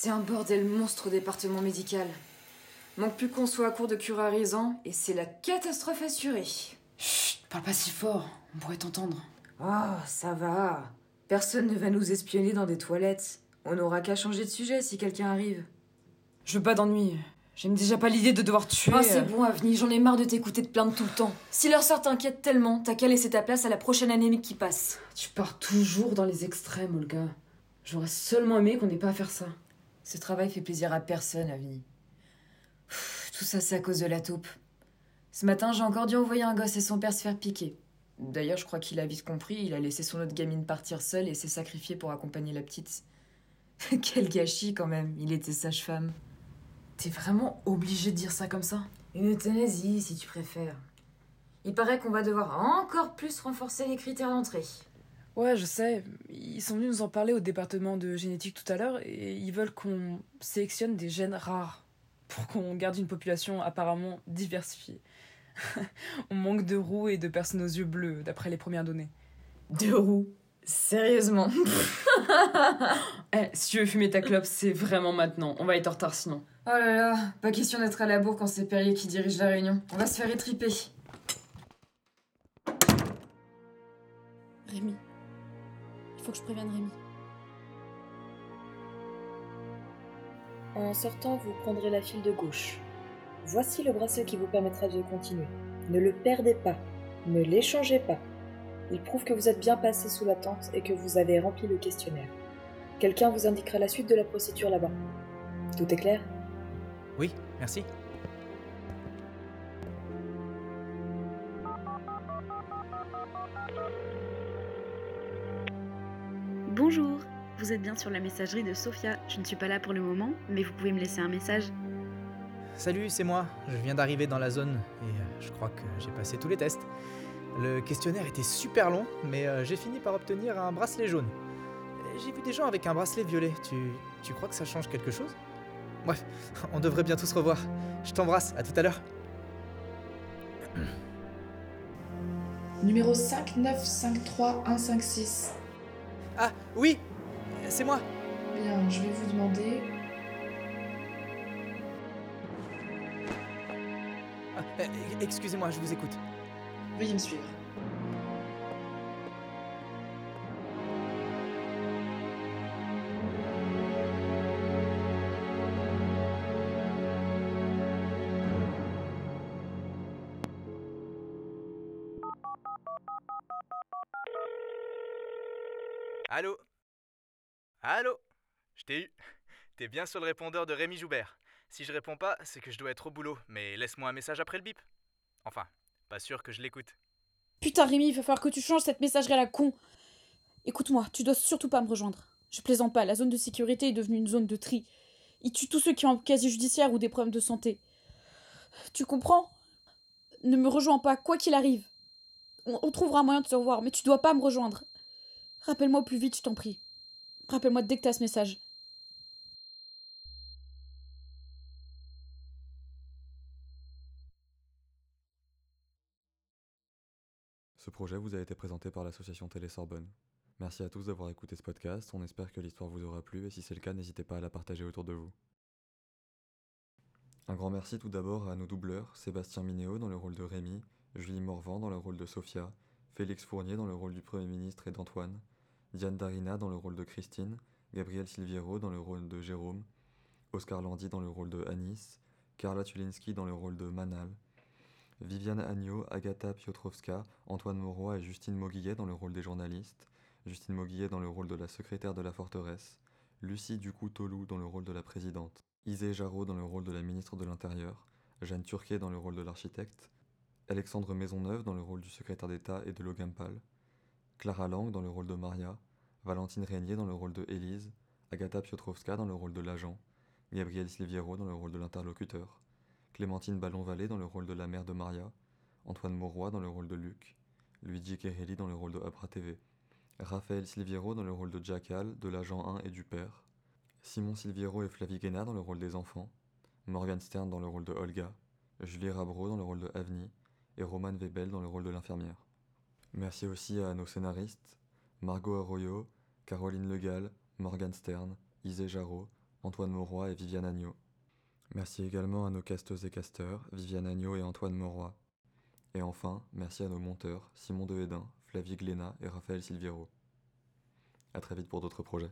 C'est un bordel monstre au département médical. Manque plus qu'on soit à court de curarisant et c'est la catastrophe assurée. Chut, parle pas si fort, on pourrait t'entendre. Ah, ça va. Personne ne va nous espionner dans des toilettes. On n'aura qu'à changer de sujet si quelqu'un arrive. Je veux pas d'ennui. J'aime déjà pas l'idée de devoir tuer. Ah, c'est bon, Avni, j'en ai marre de t'écouter te plaindre tout le temps. Si leur sort t'inquiète tellement, t'as qu'à laisser ta place à la prochaine anémique qui passe. Tu pars toujours dans les extrêmes, Olga. J'aurais seulement aimé qu'on n'ait pas à faire ça. Ce travail fait plaisir à personne, Avni. Tout ça, c'est à cause de la taupe. Ce matin, j'ai encore dû envoyer un gosse et son père se faire piquer. D'ailleurs, je crois qu'il a vite compris, il a laissé son autre gamine partir seule et s'est sacrifié pour accompagner la petite. Quel gâchis quand même, il était sage-femme. T'es vraiment obligé de dire ça comme ça Une euthanasie, si tu préfères. Il paraît qu'on va devoir encore plus renforcer les critères d'entrée. Ouais, je sais. Ils sont venus nous en parler au département de génétique tout à l'heure et ils veulent qu'on sélectionne des gènes rares pour qu'on garde une population apparemment diversifiée. On manque de roues et de personnes aux yeux bleus, d'après les premières données. De roues Sérieusement Eh, si tu veux fumer ta clope, c'est vraiment maintenant. On va être en retard sinon. Oh là là, pas question d'être à la bourre quand c'est Perrier qui dirige la réunion. On va se faire étriper. Rémi. Faut que je prévienne Rémi. En sortant, vous prendrez la file de gauche. Voici le bracelet qui vous permettra de continuer. Ne le perdez pas. Ne l'échangez pas. Il prouve que vous êtes bien passé sous la tente et que vous avez rempli le questionnaire. Quelqu'un vous indiquera la suite de la procédure là-bas. Tout est clair? Oui, merci. Bonjour, vous êtes bien sur la messagerie de Sophia. Je ne suis pas là pour le moment, mais vous pouvez me laisser un message. Salut, c'est moi. Je viens d'arriver dans la zone et euh, je crois que j'ai passé tous les tests. Le questionnaire était super long, mais euh, j'ai fini par obtenir un bracelet jaune. J'ai vu des gens avec un bracelet violet. Tu, tu crois que ça change quelque chose? Bref, on devrait bientôt se revoir. Je t'embrasse, à tout à l'heure. Numéro 5953156. Ah, oui C'est moi Bien, je vais vous demander. Ah, euh, Excusez-moi, je vous écoute. Veuillez me suivre. Allô? Allô? Je t'ai eu. T'es bien sur le répondeur de Rémi Joubert. Si je réponds pas, c'est que je dois être au boulot, mais laisse-moi un message après le bip. Enfin, pas sûr que je l'écoute. Putain, Rémi, il va falloir que tu changes cette messagerie à la con. Écoute-moi, tu dois surtout pas me rejoindre. Je plaisante pas, la zone de sécurité est devenue une zone de tri. Ils tuent tous ceux qui ont un casier judiciaire ou des problèmes de santé. Tu comprends? Ne me rejoins pas, quoi qu'il arrive. On, on trouvera un moyen de se revoir, mais tu dois pas me rejoindre. Rappelle-moi au plus vite, je t'en prie. Rappelle-moi dès que t'as ce message. Ce projet vous a été présenté par l'association Télé Sorbonne. Merci à tous d'avoir écouté ce podcast, on espère que l'histoire vous aura plu et si c'est le cas, n'hésitez pas à la partager autour de vous. Un grand merci tout d'abord à nos doubleurs, Sébastien Minéo dans le rôle de Rémi, Julie Morvan dans le rôle de Sophia, Félix Fournier dans le rôle du Premier ministre et d'Antoine, Diane Darina dans le rôle de Christine, Gabriel Silviero dans le rôle de Jérôme, Oscar Landy dans le rôle de Anis, Carla Tulinski dans le rôle de Manal, Viviane Agneau, Agatha Piotrowska, Antoine Mauroy et Justine Mauguillet dans le rôle des journalistes, Justine Mauguillet dans le rôle de la secrétaire de la forteresse, Lucie Ducou-Tolou dans le rôle de la présidente, Isée Jarreau dans le rôle de la ministre de l'Intérieur, Jeanne Turquet dans le rôle de l'architecte, Alexandre Maisonneuve dans le rôle du secrétaire d'État et de Logan Paul, Clara Lang dans le rôle de Maria, Valentine Régnier dans le rôle de Élise, Agatha Piotrowska dans le rôle de l'agent, Gabriel Silviero dans le rôle de l'interlocuteur, Clémentine Ballon-Vallée dans le rôle de la mère de Maria, Antoine Mauroy dans le rôle de Luc, Luigi Kerelli dans le rôle de Abra TV, Raphaël Silviero dans le rôle de Jackal, de l'agent 1 et du père, Simon Silviero et Flavie Guéna dans le rôle des enfants, Morgan Stern dans le rôle de Olga, Julie Rabro dans le rôle de Avni et Roman Webel dans le rôle de l'infirmière. Merci aussi à nos scénaristes, Margot Arroyo, Caroline Legal, Morgan Stern, Isée Jarreau, Antoine Mauroy et Viviane Agneau. Merci également à nos casteuses et casteurs, Viviane Agneau et Antoine Mauroy. Et enfin, merci à nos monteurs, Simon Dehedin, Flavie Glénat et Raphaël Silviero. A très vite pour d'autres projets.